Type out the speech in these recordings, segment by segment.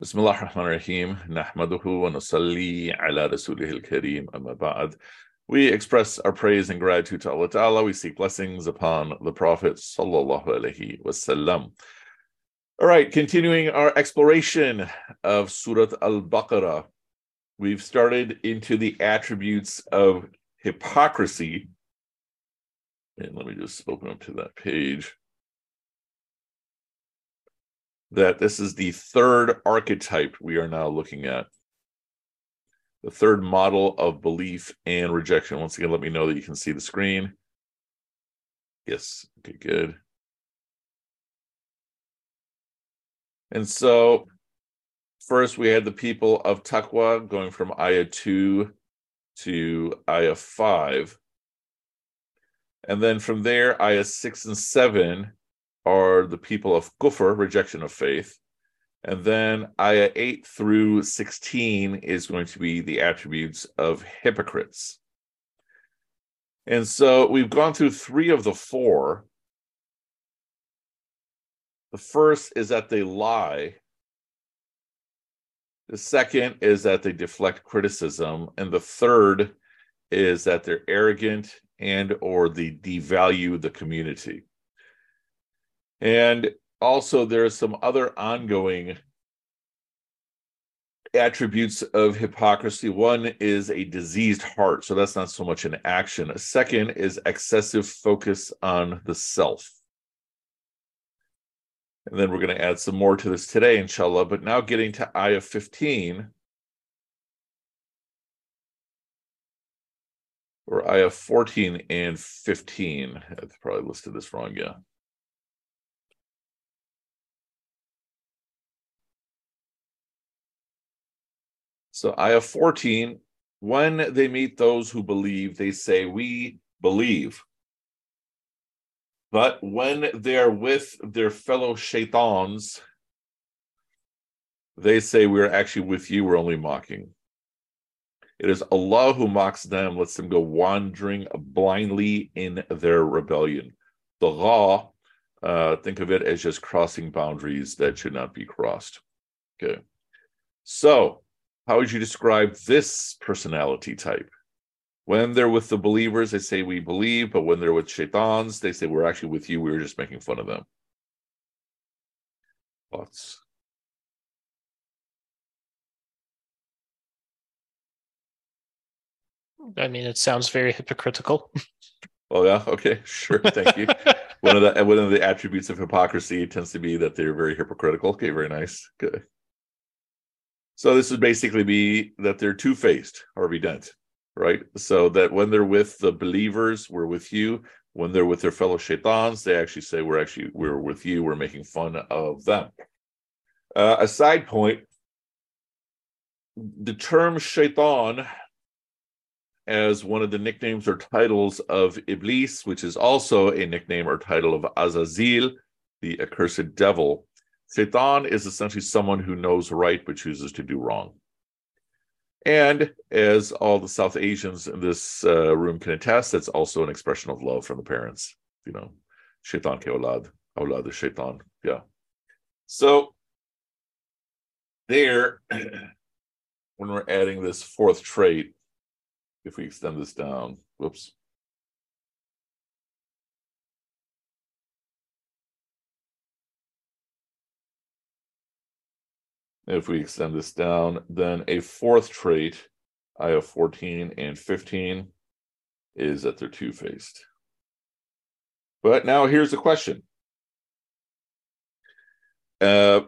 بسم الله الرحمن الرحيم نحمده ونصلي على رسوله الكريم أما بعد We express our praise and gratitude to Allah Ta'ala. We seek blessings upon the Prophet Sallallahu Alaihi Wasallam. All right, continuing our exploration of Surat Al-Baqarah. We've started into the attributes of hypocrisy. And let me just open up to that page that this is the third archetype we are now looking at. The third model of belief and rejection. Once again, let me know that you can see the screen. Yes. Okay, good. And so, first we had the people of Taqwa going from Ayah 2 to Ayah 5. And then from there, Ayah 6 and 7 are the people of kufr, rejection of faith. And then ayah 8 through 16 is going to be the attributes of hypocrites. And so we've gone through three of the four. The first is that they lie. The second is that they deflect criticism. And the third is that they're arrogant and or they devalue the community. And also, there's some other ongoing attributes of hypocrisy. One is a diseased heart. So that's not so much an action. A second is excessive focus on the self. And then we're going to add some more to this today, inshallah. But now getting to ayah 15, or ayah 14 and 15. I've probably listed this wrong, yeah. So ayah 14, when they meet those who believe, they say, We believe. But when they're with their fellow shaitans, they say, We're actually with you, we're only mocking. It is Allah who mocks them, lets them go wandering blindly in their rebellion. The law, uh, think of it as just crossing boundaries that should not be crossed. Okay. So how would you describe this personality type? When they're with the believers, they say we believe, but when they're with shaitans, they say we're actually with you. We were just making fun of them. Thoughts? I mean, it sounds very hypocritical. Oh yeah, okay, sure. Thank you. one of the one of the attributes of hypocrisy tends to be that they're very hypocritical. Okay, very nice. Good. So this would basically be that they're two-faced, Harvey Dent, right? So that when they're with the believers, we're with you. When they're with their fellow shaitans, they actually say we're actually we're with you. We're making fun of them. Uh, a side point: the term shaitan as one of the nicknames or titles of Iblis, which is also a nickname or title of Azazel, the accursed devil, Satan is essentially someone who knows right but chooses to do wrong. And as all the South Asians in this uh, room can attest, that's also an expression of love from the parents. You know, shaitan ke aulad, aulad is shaitan. Yeah. So there, when we're adding this fourth trait, if we extend this down, whoops. If we extend this down, then a fourth trait, ayah 14 and 15, is that they're two faced. But now here's the question. Uh,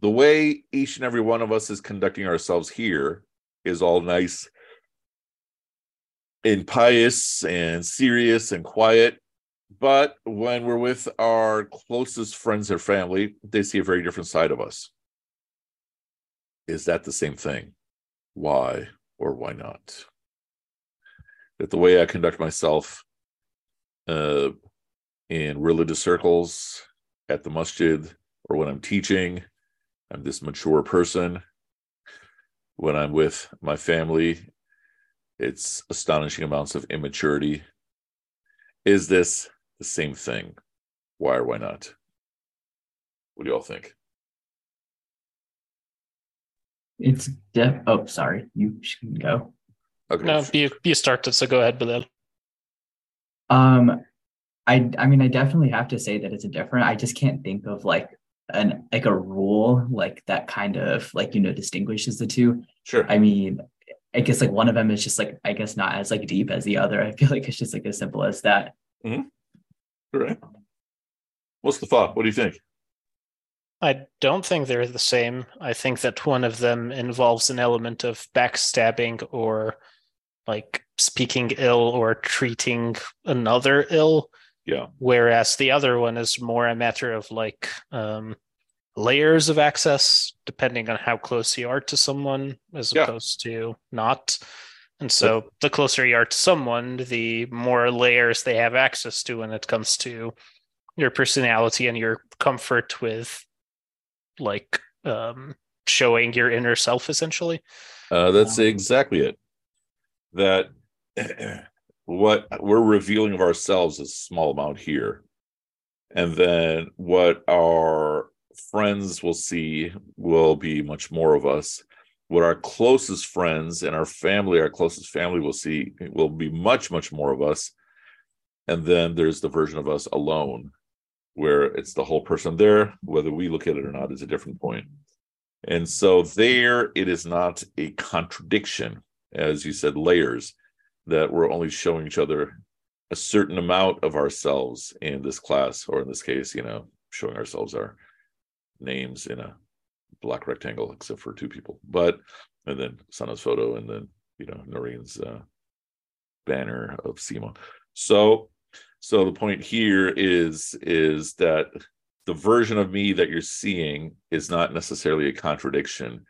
the way each and every one of us is conducting ourselves here is all nice and pious and serious and quiet. But when we're with our closest friends or family, they see a very different side of us is that the same thing? Why or why not? That the way I conduct myself uh, in religious circles, at the masjid, or when I'm teaching, I'm this mature person. When I'm with my family, it's astonishing amounts of immaturity. Is this the same thing? Why or why not? What do y'all think? It's def. Oh, sorry. You can go. Okay. No, you you started, so go ahead, Bilal. Um, I I mean, I definitely have to say that it's a different. I just can't think of like an like a rule like that kind of like you know distinguishes the two. Sure. I mean, I guess like one of them is just like I guess not as like deep as the other. I feel like it's just like as simple as that. Mm-hmm. All right. What's the thought? What do you think? I don't think they're the same. I think that one of them involves an element of backstabbing or like speaking ill or treating another ill. Yeah. Whereas the other one is more a matter of like um, layers of access, depending on how close you are to someone, as Yeah. opposed to not. And so the closer you are to someone, the more layers they have access to when it comes to your personality and your comfort with like um showing your inner self essentially. Uh, that's Um, exactly it. That what we're revealing of ourselves is a small amount here. And then what our friends will see will be much more of us. What our closest friends and our family, our closest family will see will be much, much more of us. And then there's the version of us alone, where it's the whole person there. Whether we look at it or not is a different point. And so there it is not a contradiction, as you said, layers that we're only showing each other a certain amount of ourselves in this class, or in this case, you know, showing ourselves our names in a black rectangle, except for two people. But and then Sana's photo, and then you know Noreen's uh, banner of SEMA. So, so the point here is is that the version of me that you're seeing is not necessarily a contradiction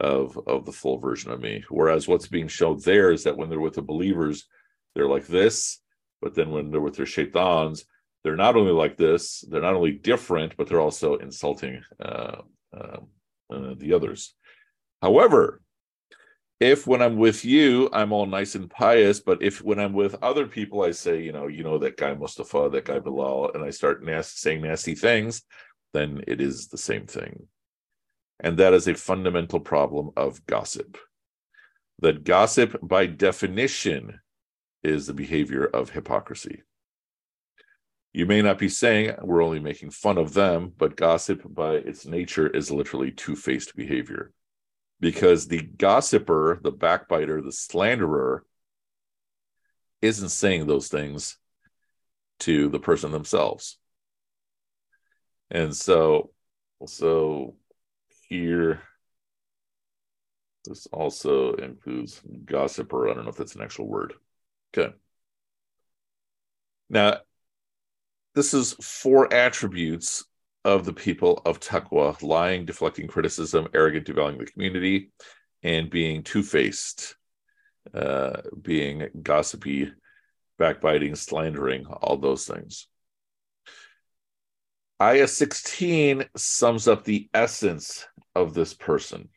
of of the full version of me. Whereas what's being shown there is that when they're with the believers they're like this but then when they're with their shaitans they're not only like this they're not only different but they're also insulting uh, uh, uh, the others. However if when i'm with you i'm all nice and pious but if when i'm with other people i say you know you know that guy mustafa that guy bilal and i start nas- saying nasty things then it is the same thing. And that is a fundamental problem of gossip. That gossip by definition is the behavior of hypocrisy. You may not be saying we're only making fun of them but gossip by its nature is literally two-faced behavior because the gossiper the backbiter the slanderer isn't saying those things to the person themselves. And so so here this also includes gossiper. I don't know if that's an actual word. Okay. Now this is four attributes of the people of taqwa lying deflecting criticism arrogant devaluing the community and being two-faced uh, being gossipy backbiting slandering all those things Ayah 16 sums up the essence of this person.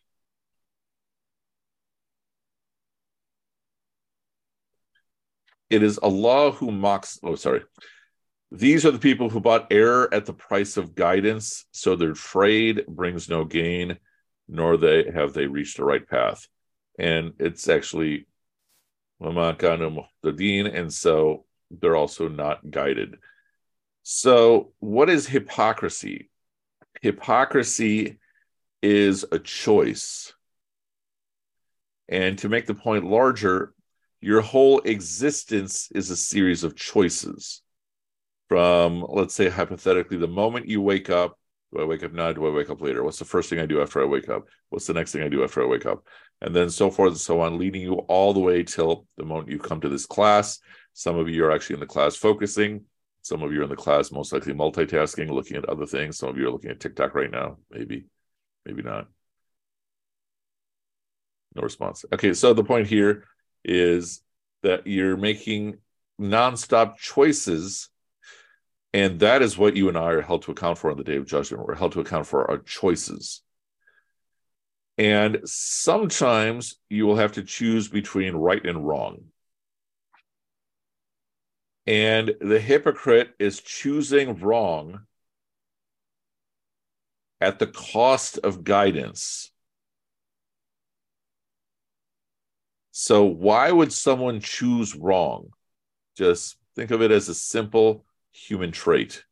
It is Allah who mocks. Oh, sorry. These are the people who bought error at the price of guidance, so their trade brings no gain, nor they have they reached the right path. And it's actually the deen, and so they're also not guided. So, what is hypocrisy? Hypocrisy is a choice. And to make the point larger, your whole existence is a series of choices. From, let's say, hypothetically, the moment you wake up, do I wake up now? Do I wake up later? What's the first thing I do after I wake up? What's the next thing I do after I wake up? And then so forth and so on, leading you all the way till the moment you come to this class. Some of you are actually in the class focusing. Some of you are in the class most likely multitasking, looking at other things. Some of you are looking at TikTok right now. Maybe, maybe not. No response. Okay, so the point here is that you're making nonstop choices. And that is what you and I are held to account for on the day of judgment. We're held to account for our choices. And sometimes you will have to choose between right and wrong. And the hypocrite is choosing wrong at the cost of guidance. So why would someone choose wrong? Just think of it as a simple human trait.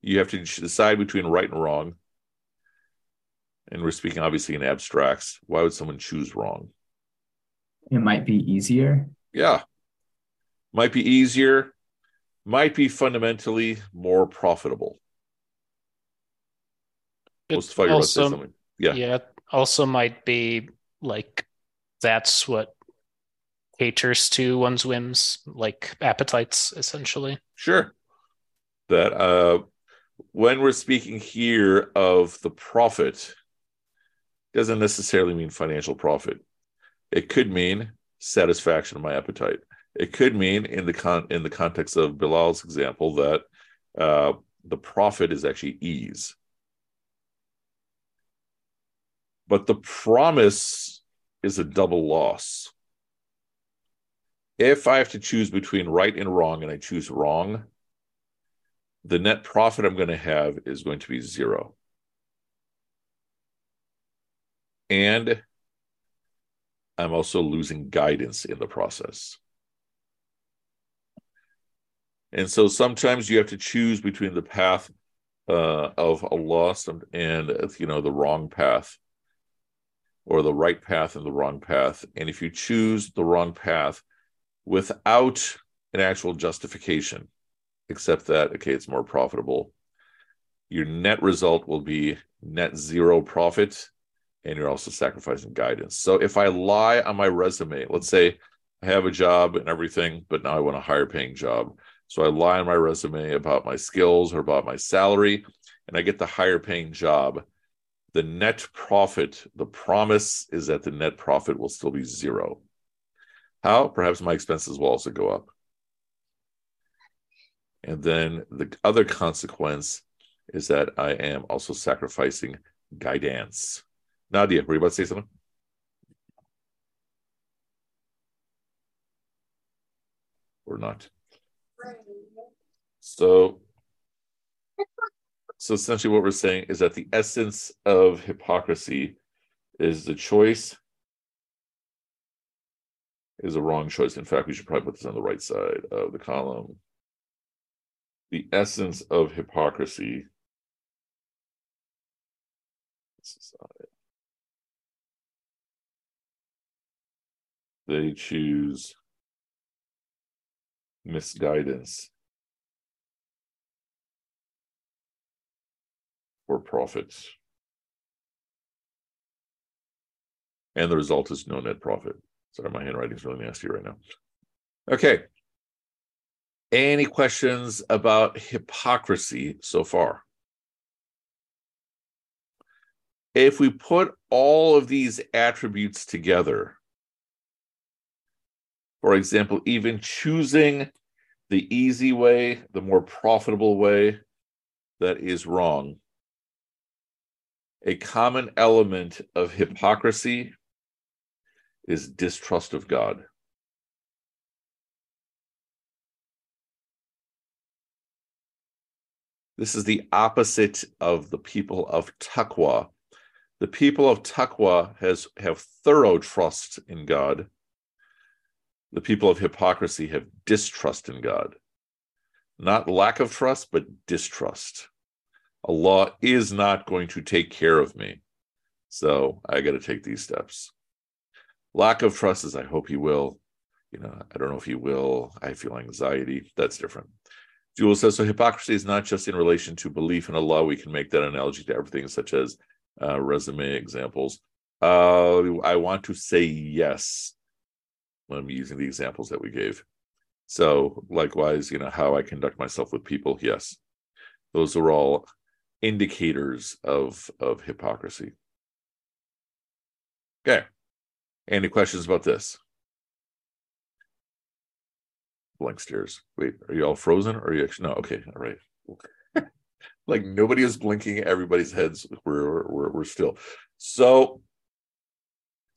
You have to decide between right and wrong. And we're speaking obviously in abstracts. Why would someone choose wrong? It might be easier. Yeah. Might be easier, might be fundamentally more profitable. It also, yeah. Yeah. Also might be like that's what caters to one's whims, like appetites, essentially. Sure. That uh when we're speaking here of the profit, doesn't necessarily mean financial profit. It could mean satisfaction of my appetite. It could mean in the con in the context of Bilal's example that uh, the profit is actually ease. But the promise is a double loss. If I have to choose between right and wrong and I choose wrong, the net profit I'm going to have is going to be zero. And I'm also losing guidance in the process. And so sometimes you have to choose between the path uh, of and, and you know the wrong path, or the right path and the wrong path. And if you choose the wrong path without an actual justification, except that okay, it's more profitable, your net result will be net zero profit, and you're also sacrificing guidance. So if I lie on my resume, let's say I have a job and everything, but now I want a higher paying job so I lie on my resume about my skills or about my salary, and I get the higher paying job. The net profit, the promise is that the net profit will still be zero. How? Perhaps my expenses will also go up. And then the other consequence is that I am also sacrificing guidance. Nadia, were you about to say something? Or not? So, so essentially, what we're saying is that the essence of hypocrisy is the choice is a wrong choice. In fact, we should probably put this on the right side of the column. The essence of hypocrisy. They choose misguidance for profits. And the result is no net profit. Sorry, my handwriting is really nasty right now. Okay. Any questions about hypocrisy so far? If we put all of these attributes together, for example, even choosing the easy way, the more profitable way, that is wrong. A common element of hypocrisy is distrust of God. This is the opposite of the people of taqwa. The people of taqwa has have thorough trust in God the people of hypocrisy have distrust in God. Not lack of trust, but distrust. Allah is not going to take care of me. So I got to take these steps. Lack of trust is I hope he will. You know, I don't know if he will. I feel anxiety. That's different. Jewel says so. Hypocrisy is not just in relation to belief in Allah. We can make that analogy to everything, such as uh, resume examples. Uh, I want to say yes when I'm using the examples that we gave. So, likewise, you know, how I conduct myself with people, yes, those are all indicators of of hypocrisy. Okay. Any questions about this? Blank stares. Wait, are you all frozen? Or are you actually no? Okay, all right. like nobody is blinking. Everybody's heads we're, we're we're still. So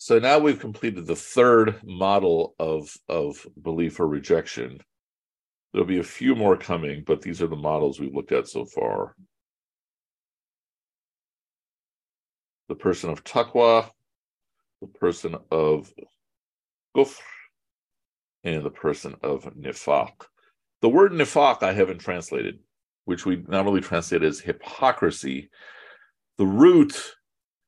so now we've completed the third model of, of belief or rejection. There'll be a few more coming, but these are the models we've looked at so far. The person of taqwa, the person of kufr in the person of nifaq. The word nifaq I haven't translated, which we normally translate as hypocrisy. The root,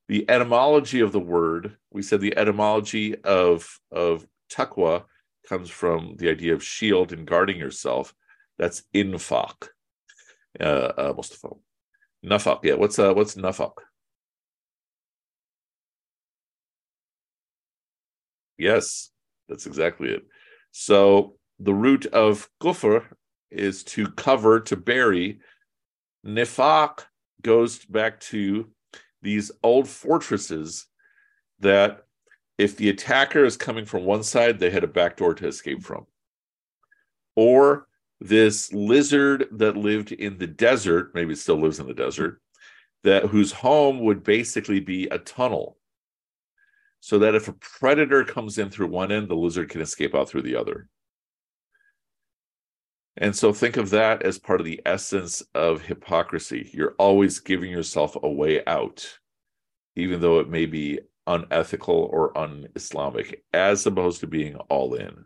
the etymology of the word, we said the etymology of, of taqwa comes from the idea of shield and guarding yourself. That's infaq. Uh, uh, Mustafa. Nafaq, yeah. What's uh, what's nafaq? Yes, that's exactly it. So the root of kufr is to cover, to bury. Nifaq goes back to these old fortresses that if the attacker is coming from one side, they had a back door to escape from. Or this lizard that lived in the desert, maybe still lives in the desert, that whose home would basically be a tunnel. So that if a predator comes in through one end, the lizard can escape out through the other. And so think of that as part of the essence of hypocrisy. You're always giving yourself a way out, even though it may be unethical or un-Islamic, as opposed to being all in.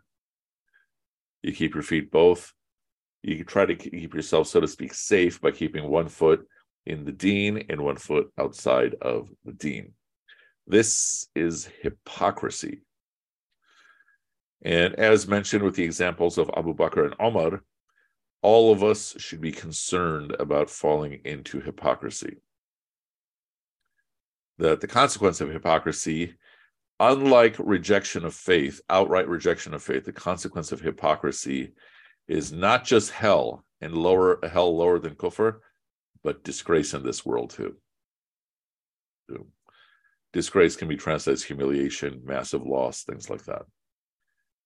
You keep your feet both. You try to keep yourself, so to speak, safe by keeping one foot in the deen and one foot outside of the deen. This is hypocrisy. And as mentioned with the examples of Abu Bakr and Omar, all of us should be concerned about falling into hypocrisy that the consequence of hypocrisy, unlike rejection of faith, outright rejection of faith, the consequence of hypocrisy is not just hell and lower hell lower than kufr, but disgrace in this world too. Disgrace can be translated as humiliation, massive loss, things like that.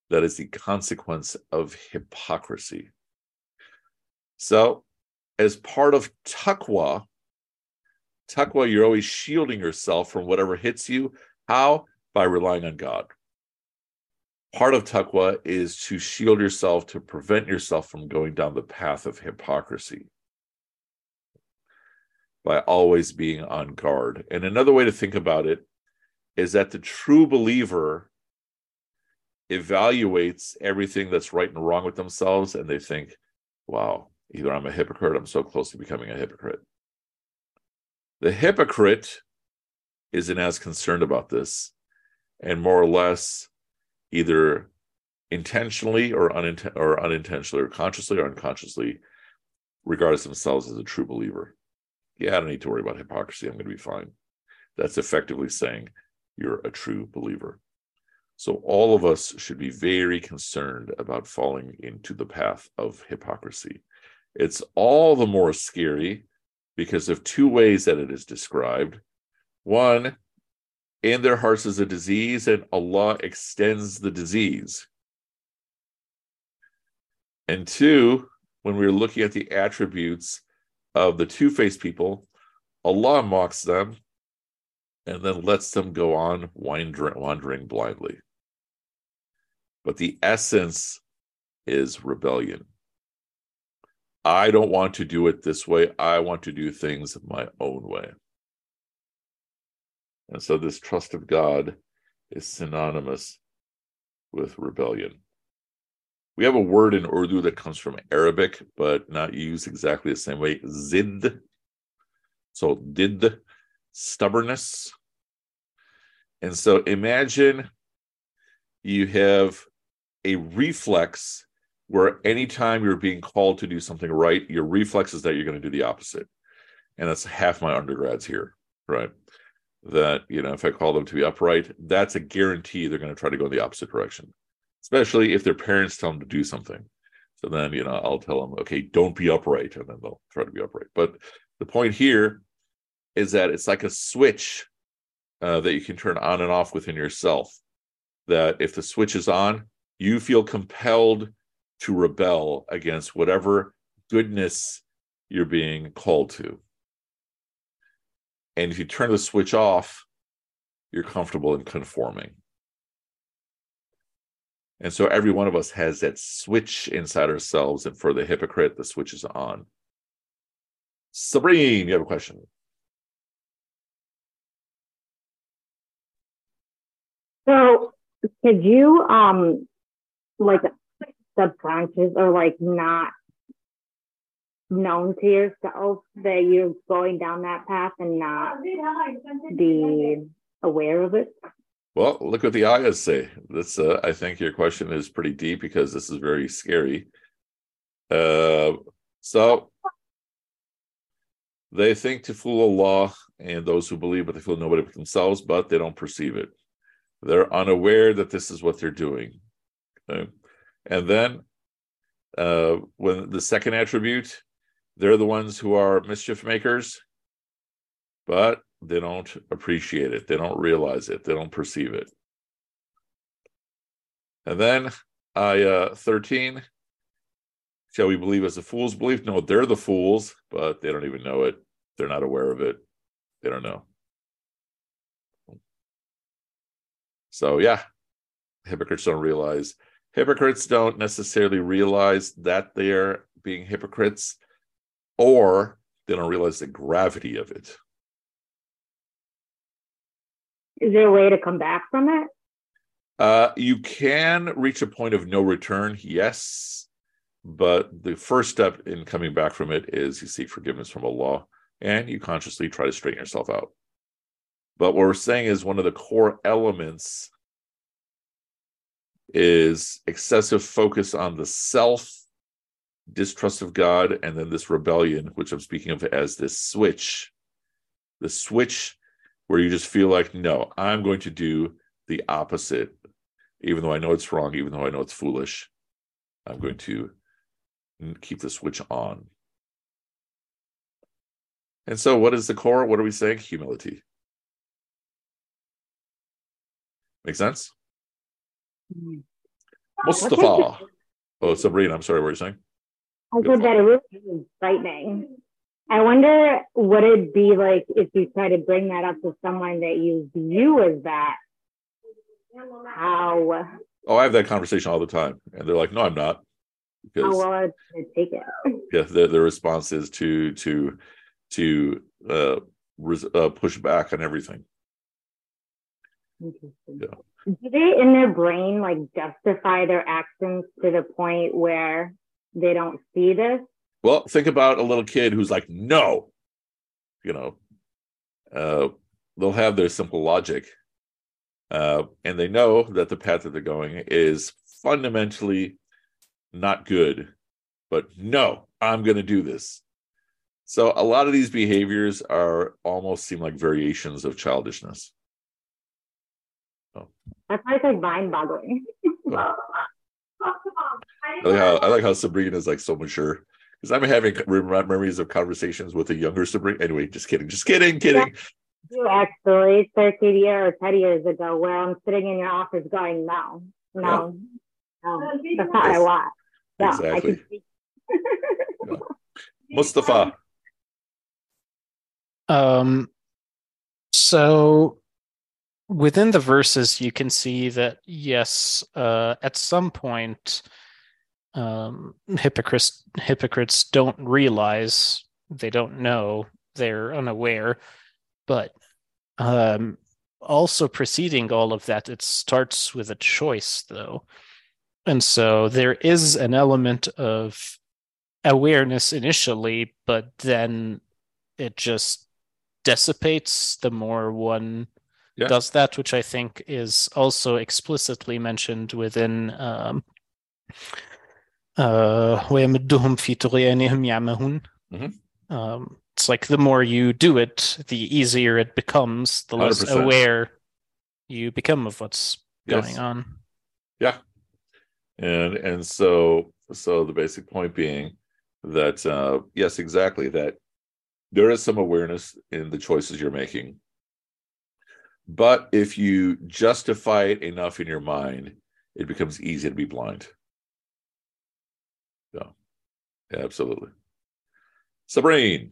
That is the consequence of hypocrisy. So, as part of taqwa, Taqwa, you're always shielding yourself from whatever hits you. How? By relying on God. Part of taqwa is to shield yourself, to prevent yourself from going down the path of hypocrisy by always being on guard. And another way to think about it is that the true believer evaluates everything that's right and wrong with themselves and they think, wow, either I'm a hypocrite, I'm so close to becoming a hypocrite. The hypocrite isn't as concerned about this and more or less either intentionally or, uninten- or unintentionally or consciously or unconsciously regards themselves as a true believer. Yeah, I don't need to worry about hypocrisy. I'm going to be fine. That's effectively saying you're a true believer. So all of us should be very concerned about falling into the path of hypocrisy. It's all the more scary because of two ways that it is described. One, in their hearts is a disease, and Allah extends the disease. And two, when we're looking at the attributes of the two faced people, Allah mocks them and then lets them go on wandering blindly. But the essence is rebellion. I don't want to do it this way. I want to do things my own way. And so this trust of God is synonymous with rebellion. We have a word in Urdu that comes from Arabic, but not used exactly the same way. Zid. So did stubbornness. And so imagine you have a reflex where anytime you're being called to do something right, your reflex is that you're going to do the opposite. And that's half my undergrads here, right? That, you know, if I call them to be upright, that's a guarantee they're going to try to go in the opposite direction, especially if their parents tell them to do something. So then, you know, I'll tell them, okay, don't be upright. And then they'll try to be upright. But the point here is that it's like a switch uh, that you can turn on and off within yourself. That if the switch is on, you feel compelled to rebel against whatever goodness you're being called to. And if you turn the switch off, you're comfortable in conforming. And so every one of us has that switch inside ourselves. And for the hypocrite, the switch is on. Sabrine, you have a question? Well, could you um like subconscious or like not known to yourself that you're going down that path and not be aware of it? Well, look what the ayahs say. This, uh, I think, your question is pretty deep because this is very scary. Uh, so they think to fool Allah and those who believe, but they fool nobody but themselves, but they don't perceive it. They're unaware that this is what they're doing. Okay? And then, uh, when the second attribute, they're the ones who are mischief makers, but they don't appreciate it. They don't realize it. They don't perceive it. And then, ayah 13, shall we believe as the fools believe? No, they're the fools, but they don't even know it. They're not aware of it. They don't know. So, yeah, hypocrites don't realize. Hypocrites don't necessarily realize that they're being hypocrites, or they don't realize the gravity of it. Is there a way to come back from it? Uh, you can reach a point of no return, yes, but the first step in coming back from it is you seek forgiveness from Allah and you consciously try to straighten yourself out. But what we're saying is one of the core elements is excessive focus on the self, distrust of God, and then this rebellion, which I'm speaking of as this switch. The switch where you just feel like, no, I'm going to do the opposite, even though I know it's wrong, even though I know it's foolish. I'm going to keep the switch on. And so, what is the core? What are we saying? Humility. Make sense? Mm. Mustafa. Oh, Sabrina, I'm sorry, what are you saying? I said that it really is frightening. I wonder what it'd be like if you try to bring that up to someone that you view as that. How? Oh, I have that conversation all the time, and they're like, "No, I'm not." Because, how well I'd take it. Yeah, the, the response is to to to uh, res, uh, push back on everything. Interesting. Yeah. Do they in their brain like justify their actions to the point where they don't see this? Well, think about a little kid who's like, no, you know, uh, they'll have their simple logic. Uh, and they know that the path that they're going is fundamentally not good, but no, I'm going to do this. So a lot of these behaviors are almost seem like variations of childishness. Oh. Like mind boggling. oh. I like how I like how Sabrina is like so mature because I'm having memories of conversations with a younger Sabrina. Anyway, just kidding, just kidding, kidding. You actually 13 years or 10 years ago, where I'm sitting in your office going, no, no, yeah. no, that's not yes. what I want. No, exactly. I yeah. Mustafa. Um, so within the verses, you can see that yes, uh, at some point, um, hypocrites hypocrites don't realize they don't know they're unaware, but um, also preceding all of that, it starts with a choice, though, and so there is an element of awareness initially, but then it just dissipates the more one yeah. does that, which I think is also explicitly mentioned within um, uh, mm-hmm. um, it's like the more you do it, the easier it becomes, the less 100%. aware you become of what's yes. going on. Yeah. And and so so the basic point being that uh yes, exactly that there is some awareness in the choices you're making but if you justify it enough in your mind, it becomes easy to be blind. Yeah, yeah absolutely. Sabrine.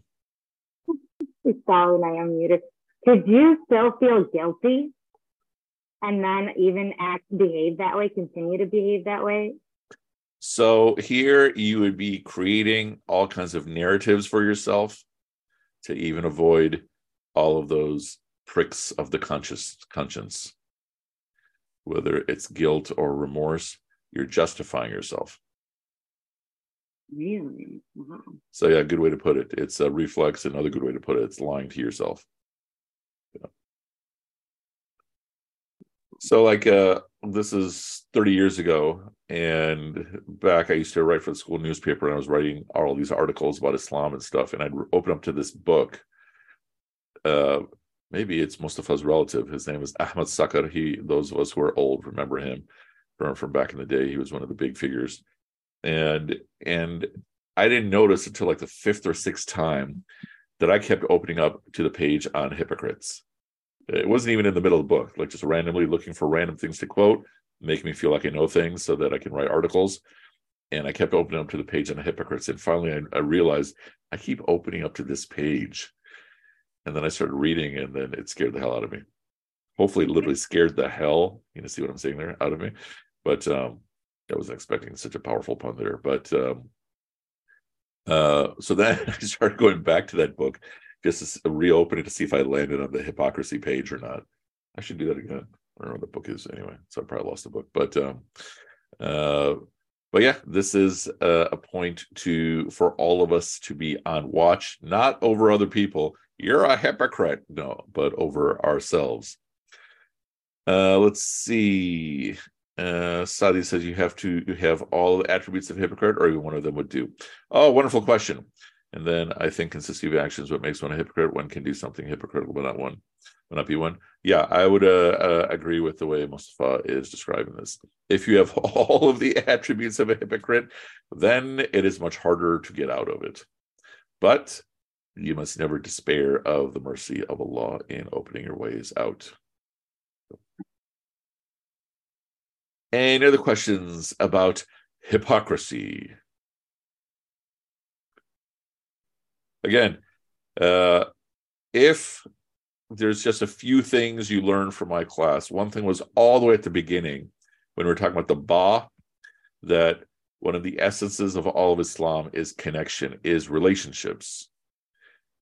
Sorry, I am muted. Could you still feel guilty and then even act, behave that way, continue to behave that way? So here you would be creating all kinds of narratives for yourself to even avoid all of those pricks of the conscious conscience whether it's guilt or remorse, you're justifying yourself. Really? Wow. So yeah, good way to put it. It's a reflex. Another good way to put it. It's lying to yourself. Yeah. So like uh this is 30 years ago and back i used to write for the school newspaper and i was writing all these articles about islam and stuff and i'd open up to this book uh maybe it's mustafa's relative his name is ahmad sakr he those of us who are old remember him from, from back in the day he was one of the big figures and and i didn't notice until like the fifth or sixth time that i kept opening up to the page on hypocrites. It wasn't even in the middle of the book like just randomly looking for random things to quote make me feel like i know things so that i can write articles. And i kept opening up to the page on hypocrites. And finally I, I realized i keep opening up to this page. And then i started reading and then it scared the hell out of me. Hopefully it literally scared the hell you know see what i'm saying there out of me. But um I wasn't expecting such a powerful pun there, but um, uh, so then I started going back to that book just to reopen it to see if I landed on the hypocrisy page or not. I should do that again. I don't know what the book is anyway, so I probably lost the book. But um, uh, but yeah, this is a, a point to for all of us to be on watch, not over other people. You're a hypocrite, no, but over ourselves. Uh, let's see. Uh, Sadi says you have to have all the attributes of hypocrite, or even one of them would do. Oh, wonderful question. And then I think consistency of actions what makes one a hypocrite. One can do something hypocritical, but not one, but not be one. Yeah, I would uh, uh, agree with the way Mustafa is describing this. If you have all of the attributes of a hypocrite, then it is much harder to get out of it. But you must never despair of the mercy of Allah in opening your ways out. Any other questions about hypocrisy? Again, uh, if there's just a few things you learn from my class, one thing was all the way at the beginning when we were talking about the Ba, that one of the essences of all of Islam is connection, is relationships.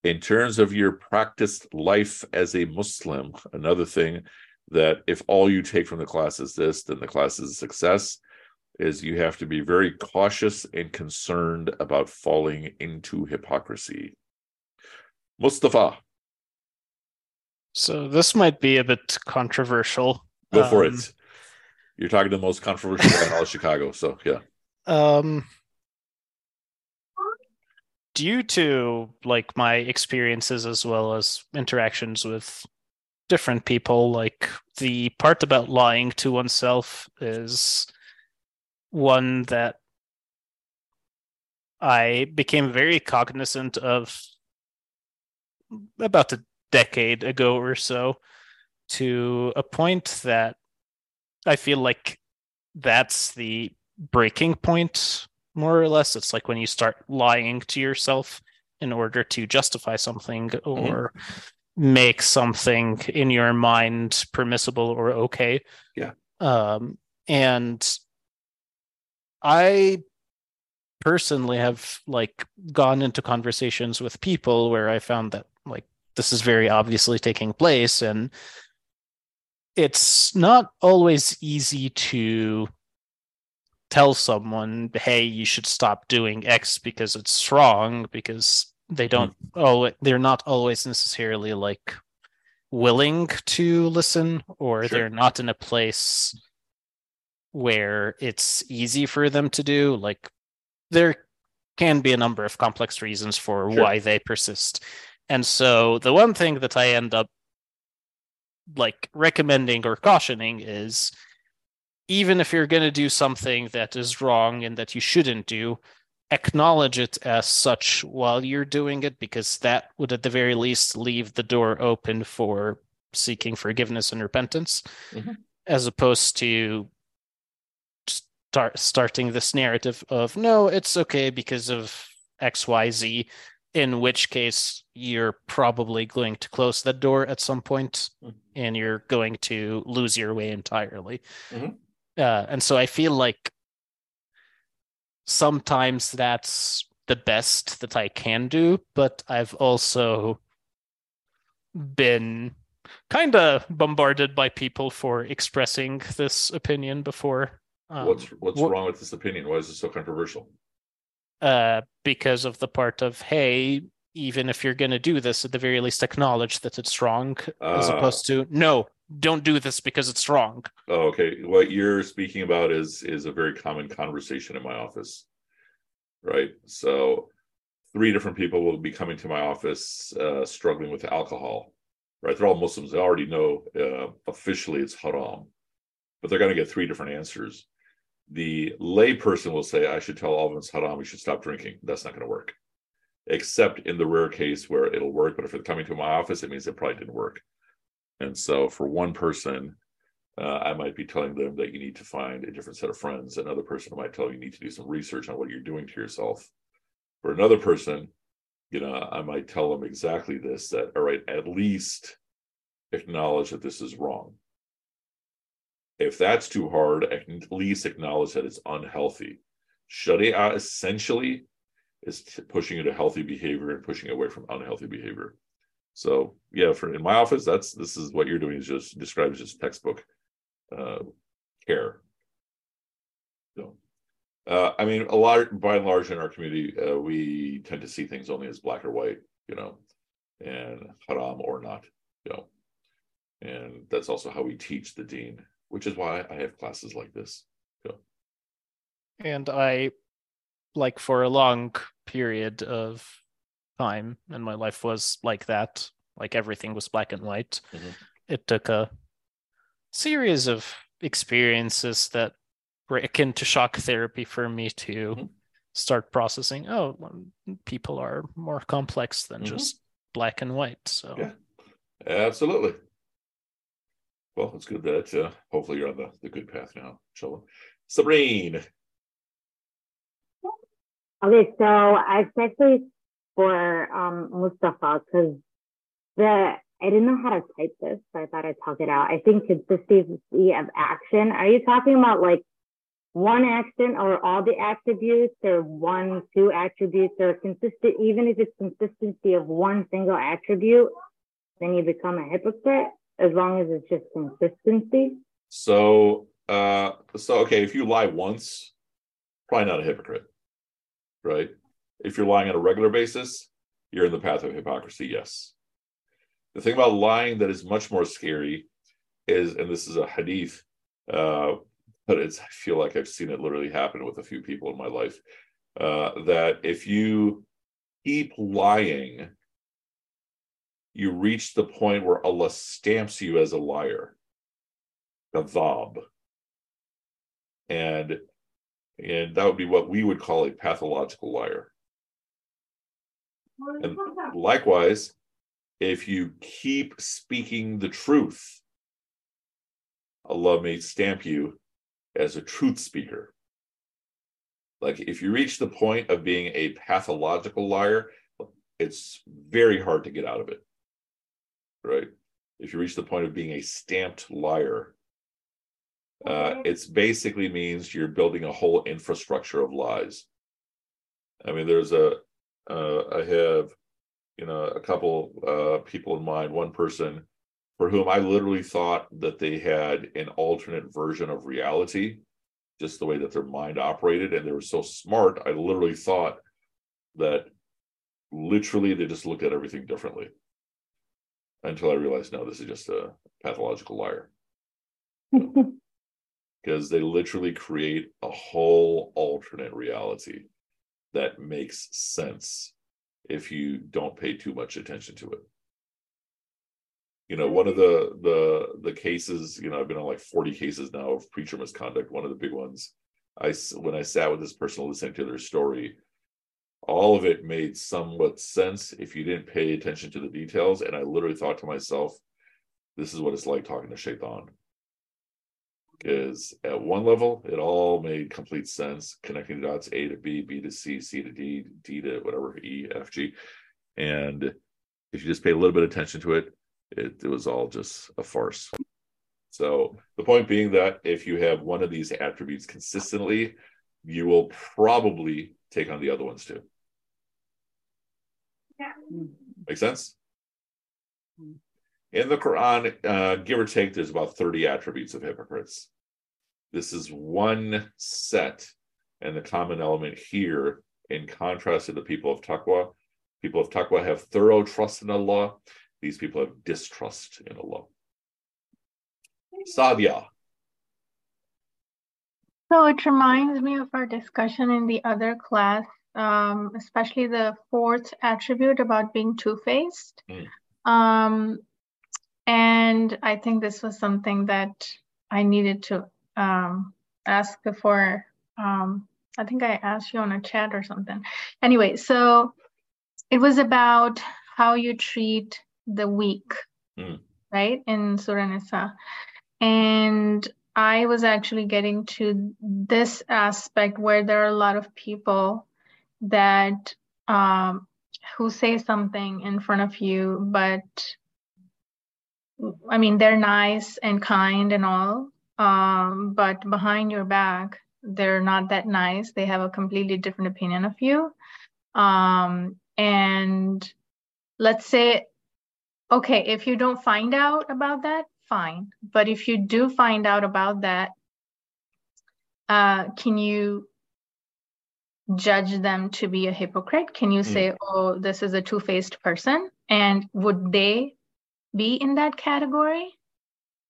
In terms of your practiced life as a Muslim, another thing that if all you take from the class is this, then the class is a success. Is you have to be very cautious and concerned about falling into hypocrisy. Mustafa. So this might be a bit controversial. Go for Um, it. You're talking to the most controversial guy in all of Chicago. So yeah. Um, due to like my experiences as well as interactions with different people, like the part about lying to oneself is one that I became very cognizant of about a decade ago or so to a point that I feel like that's the breaking point more or less. It's like when you start lying to yourself in order to justify something mm-hmm. or make something in your mind permissible or okay Yeah. um and i personally have like gone into conversations with people where i found that like this is very obviously taking place and it's not always easy to tell someone, hey, you should stop doing X because it's wrong, because they hmm. don't oh they're not always necessarily like willing to listen or Sure. they're not in a place where it's easy for them to do. Like there can be a number of complex reasons for Sure. why they persist. And so the one thing that I end up like recommending or cautioning is even if you're going to do something that is wrong and that you shouldn't do, acknowledge it as such while you're doing it, because that would at the very least leave the door open for seeking forgiveness and repentance, Mhm. as opposed to start starting this narrative of no, it's okay because of X, Y, Z. In which case, you're probably going to close that door at some point, Mhm. and you're going to lose your way entirely. Mhm. Uh, and so I feel like sometimes that's the best that I can do, but I've also been kind of bombarded by people for expressing this opinion before. Um, what's what's wh- wrong with this opinion? Why is it so controversial? uh, because of the part of hey, even if you're going to do this, at the very least acknowledge that it's wrong, as Ah. opposed to no, don't do this because it's wrong. Oh, okay. What you're speaking about is is a very common conversation in my office, right? So, three different people will be coming to my office uh, struggling with alcohol, right? They're all Muslims. They already know uh, officially it's haram, but they're going to get three different answers. The lay person will say, "I should tell all of them it's haram. We should stop drinking." That's not going to work, except in the rare case where it'll work. But if it's coming to my office, it means it probably didn't work. And so, for one person, uh, I might be telling them that you need to find a different set of friends. Another person might tell you you need to do some research on what you're doing to yourself. For another person, you know, I might tell them exactly this that, all right, at least acknowledge that this is wrong. If that's too hard, at least acknowledge that it's unhealthy. Sharia essentially is t- pushing into healthy behavior and pushing away from unhealthy behavior. So yeah, for in my office, that's this is what you're doing is just describes just textbook uh, care. So, uh, I mean, a lot by and large in our community, uh, we tend to see things only as black or white, you know, and haram or not, you know, and that's also how we teach the deen, which is why I have classes like this. And I, like, for a long period of time, and my life was like that, like everything was black and white. Mhm. It took a series of experiences that were akin to shock therapy for me to Mhm. start processing. Oh, people are more complex than Mhm. just black and white. So Yeah. Absolutely. Well, it's good that uh, hopefully you're on the, the good path now, inshallah. Sabrine. Okay, so i especially for um Mustafa, because the I didn't know how to type this, so I thought I'd talk it out. I think consistency of action. Are you talking about like one action or all the attributes or one, two attributes or consistent, even if it's consistency of one single attribute, then you become a hypocrite as long as it's just consistency. So, uh, so okay, if you lie once, probably not a hypocrite, right? If you're lying on a regular basis, you're in the path of hypocrisy. Yes. The thing about lying that is much more scary is, and this is a hadith, uh, but it's I feel like I've seen it literally happen with a few people in my life. Uh, that if you keep lying, you reach the point where Allah stamps you as a liar kadhab. And and that would be what we would call a pathological liar. And likewise, if you keep speaking the truth, Allah may stamp you as a truth speaker. Like if you reach the point of being a pathological liar, it's very hard to get out of it. Right? If you reach the point of being a stamped liar, uh, it's basically means you're building a whole infrastructure of lies. I mean, there's a, I have, you know, a couple uh, people in mind. One person for whom I literally thought that they had an alternate version of reality, just the way that their mind operated, and they were so smart. I literally thought that literally they just looked at everything differently until I realized no, this is just a pathological liar because they literally create a whole alternate reality that makes sense if you don't pay too much attention to it. You know one of the the the cases you know i've been on like 40 cases now of preacher misconduct one of the big ones. I when i sat with this person listening to their story all of it made somewhat sense if you didn't pay attention to the details. And i literally thought to myself this is what it's like talking to shaitan because at one level it all made complete sense connecting the dots a to b b to c c to d d to whatever e f g. And if you just pay a little bit of attention to it it, it was all just a farce. So the point being that if you have one of these attributes consistently you will probably take on the other ones too. Yeah. make sense mm-hmm. In the Quran, uh, give or take, there's about 30 attributes of hypocrites. This is one set, and the common element here, in contrast to the people of Taqwa, people of Taqwa have thorough trust in Allah. These people have distrust in Allah. Sadia. So it reminds me of our discussion in the other class, um, especially the fourth attribute about being two faced. Mm. Um, and I think this was something that I needed to um, ask before. Um, I think I asked you on a chat or something. Anyway, so it was about how you treat the weak, mm. right? In Surah Nisa. And I was actually getting to this aspect where there are a lot of people that um, who say something in front of you, but I mean, they're nice and kind and all, um, but behind your back, they're not that nice. They have a completely different opinion of you. Um, and let's say, okay, if you don't find out about that, fine. But if you do find out about that, uh, can you judge them to be a hypocrite? Can you mm. say, oh, this is a two faced person? And would they be in that category?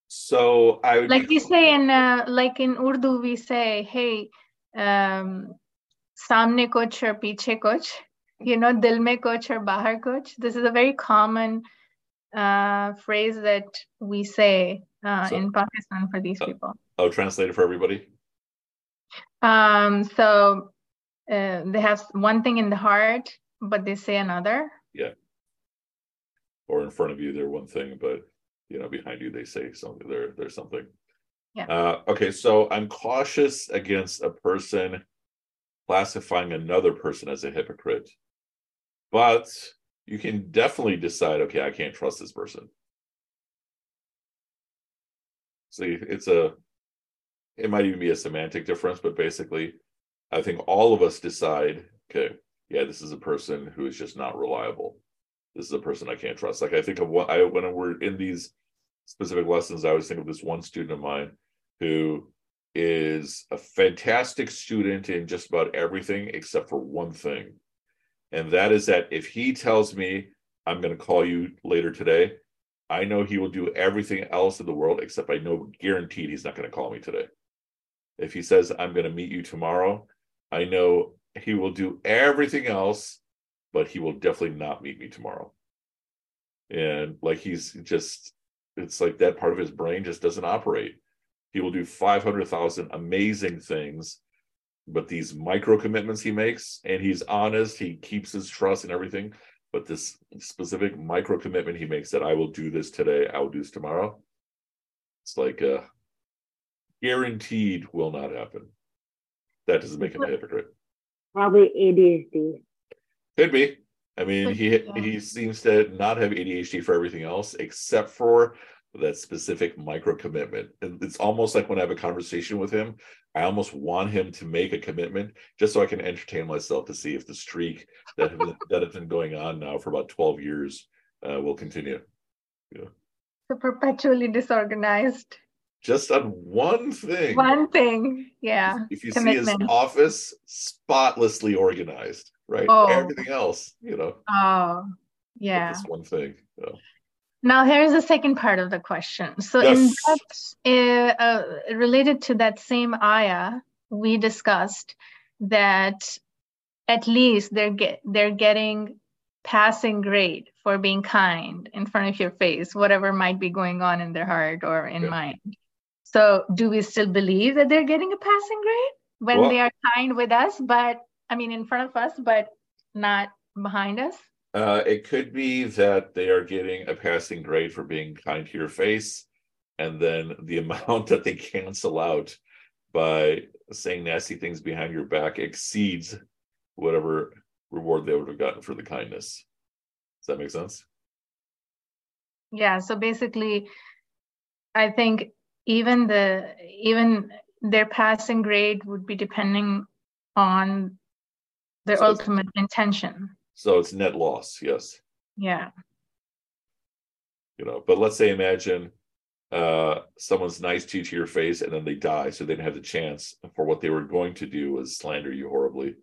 So I would like we say in uh, like in Urdu, we say, hey, um, samne kuch or piche kuch, you know, dil mein kuch or bahar kuch. This is a very common uh, phrase that we say uh, so, in Pakistan for these uh, people. Oh, translate it for everybody. Um, so uh, they have one thing in the heart, but they say another. Yeah. Or in front of you, they're one thing, but you know, behind you, they say something. There, there's something. Yeah. Uh, okay, so I'm cautious against a person classifying another person as a hypocrite, but you can definitely decide, okay, I can't trust this person. See, it's a, it might even be a semantic difference, but basically, I think all of us decide, okay, yeah, this is a person who is just not reliable. This is a person I can't trust. Like I think of what I when we're in these specific lessons, I always think of this one student of mine who is a fantastic student in just about everything except for one thing and that is that if he tells me I'm going to call you later today, I know he will do everything else in the world except I know guaranteed he's not going to call me today. If he says I'm going to meet you tomorrow, I know he will do everything else, but he will definitely not meet me tomorrow. And like he's just, it's like that part of his brain just doesn't operate. He will do 500,000 amazing things but these micro commitments he makes and he's honest he keeps his trust and everything but this specific micro commitment he makes that i will do this today i will do this tomorrow it's like uh guaranteed will not happen that doesn't make him a hypocrite probably adhd could be i mean he he seems to not have adhd for everything else except for that specific micro commitment. It's almost like when I have a conversation with him, I almost want him to make a commitment just so I can entertain myself to see if the streak that have been, that has been going on now for about 12 years uh, will continue. Yeah. So perpetually disorganized. Just on one thing. One thing, yeah. If you commitment. see his office spotlessly organized, right? Oh. Everything else, you know. Oh, yeah. This one thing. So. Now, here's the second part of the question. So, yes. in that, uh, uh, related to that same ayah, we discussed that at least they're get they're getting passing grade for being kind in front of your face, whatever might be going on in their heart or in yeah. mind. So, do we still believe that they're getting a passing grade when well, they are kind with us, but I mean, in front of us, but not behind us? Uh, it could be that they are getting a passing grade for being kind to your face, and then the amount that they cancel out by saying nasty things behind your back exceeds whatever reward they would have gotten for the kindness. Does that make sense? Yeah. So basically, I think even the even their passing grade would be depending on their so ultimate intention. So it's net loss, yes. Yeah. you know. But let's say imagine uh someone's nice to you to your face and then they die, so they didn't have the chance for what they were going to do was slander you horribly,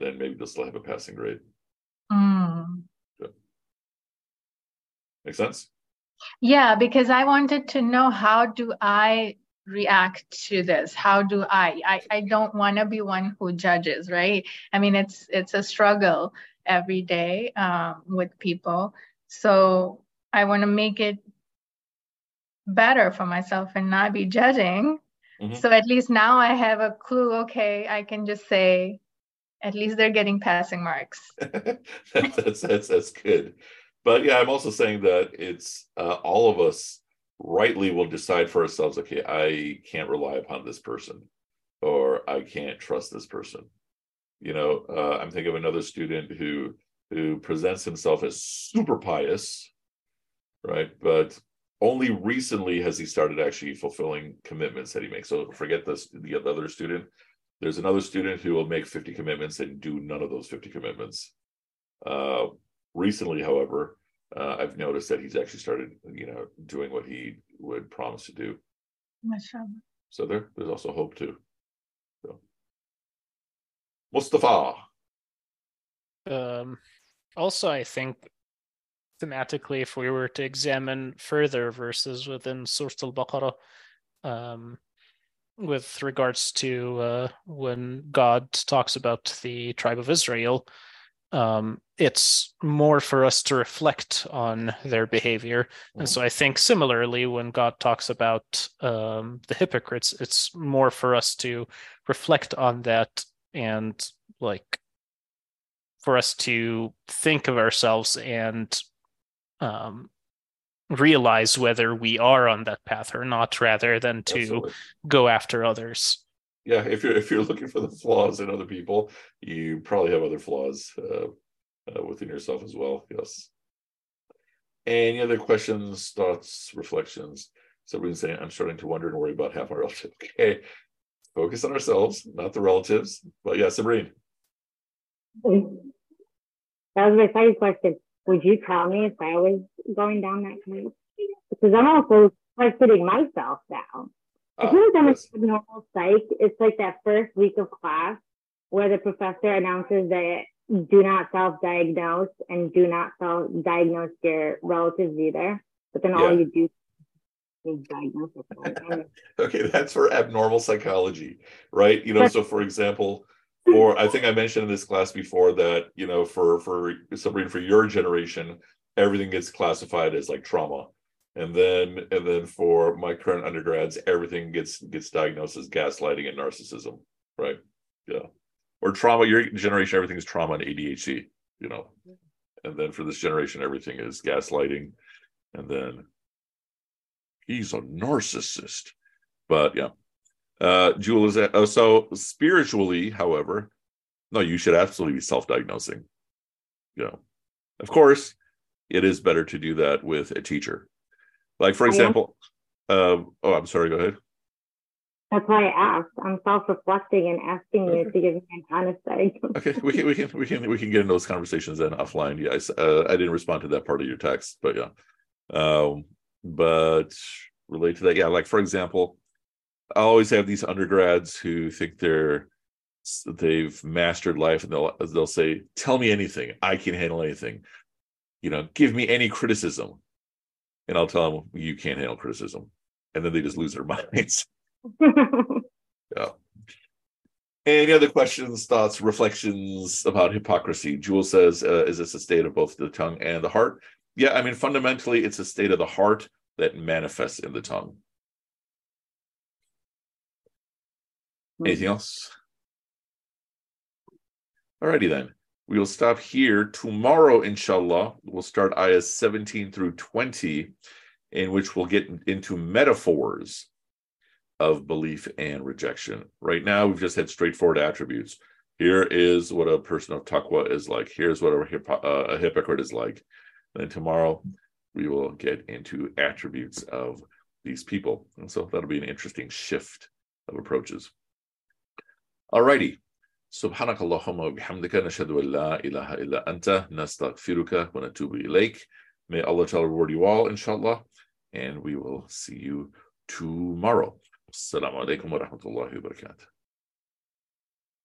then maybe they'll still have a passing grade. Mm. Make sense? Yeah, because I wanted to know how do I react to this? How do i? I, I don't want to be one who judges right? I mean it's it's a struggle every day um, with people. So i want to make it better for myself and not be judging. Mhm. so at least now i have a clue okay i can just say at least they're getting passing marks. That's that's that's good. But yeah, I'm also saying that it's uh, all of us rightly will decide for ourselves. Okay, I can't rely upon this person, or I can't trust this person. You know, uh, I'm thinking of another student who who presents himself as super pious, right? But only recently has he started actually fulfilling commitments that he makes. So forget this the other student. There's another student who will make 50 commitments and do none of those 50 commitments. Uh, recently, however, uh, I've noticed that he's actually started, you know, doing what he would promise to do. Mashallah. So there, there's also hope too. So, Mustafa. Um, also, I think thematically, if we were to examine further verses within Surah Al Baqarah, um, with regards to uh, when God talks about the tribe of Israel, um, it's more for us to reflect on their behavior. And so I think similarly, when God talks about um, the hypocrites, it's more for us to reflect on that and like for us to think of ourselves and um, realize whether we are on that path or not, rather than to Absolutely. go after others. Yeah, if you're if you're looking for the flaws in other people, you probably have other flaws uh, uh, within yourself as well. Yes. Any other questions, thoughts, reflections? Somebody's saying, I'm starting to wonder and worry about half my relatives. Okay. Focus on ourselves, not the relatives. But yeah, Sabrine. That was my second question. Would you tell me if I was going down that path? Because I'm also putting myself down. I feel like yes. abnormal psych. It's like that first week of class where the professor announces that do not self-diagnose and do not self-diagnose your relatives either. But then all you do is diagnose. Okay, that's for abnormal psychology, right? You know, so for example, or I think I mentioned in this class before that, you know, for for Sabrina, for your generation, everything gets classified as like trauma. And then and then for my current undergrads, everything gets gets diagnosed as gaslighting and narcissism, right? Yeah. Or trauma, your generation, everything is trauma and ADHD, you know. And then for this generation, everything is gaslighting. And then he's a narcissist. But yeah. Uh Jewel is that oh, so spiritually, however, no, you should absolutely be self-diagnosing. yeah of course, it is better to do that with a teacher. Like for I example, um, oh, I'm sorry, go ahead. That's why I asked. I'm self-reflecting and asking you to give me an honest diagnosis. Okay, we can we can we can we can get in those conversations then offline. Yes, uh, I didn't respond to that part of your text, but yeah. Um, but relate to that, yeah. Like for example, I always have these undergrads who think they're they've mastered life, and they'll they'll say, "Tell me anything. I can handle anything. You know, give me any criticism," and I'll tell them, "You can't handle criticism," and then they just lose their minds. Yeah. Any other questions, thoughts, reflections about hypocrisy? Jewel says, uh, is this a state of both the tongue and the heart? Yeah, I mean, fundamentally, it's a state of the heart that manifests in the tongue. Anything else? Alrighty then. We will stop here. Tomorrow, inshallah, we'll start ayahs 17 through 20, in which we'll get into metaphors of belief and rejection. Right now, we've just had straightforward attributes. Here is what a person of taqwa is like. Here's what a, uh, a hypocrite is like. Then tomorrow, we will get into attributes of these people. And so that'll be an interesting shift of approaches. Alrighty. سبحانك اللهم وبحمدك نشهد أن لا إله إلا أنت نستغفرك ونتوب إليك May Allah Ta'ala reward you all, inshallah. And we will see you tomorrow. Assalamu alaikum wa rahmatullahi wa barakatuh.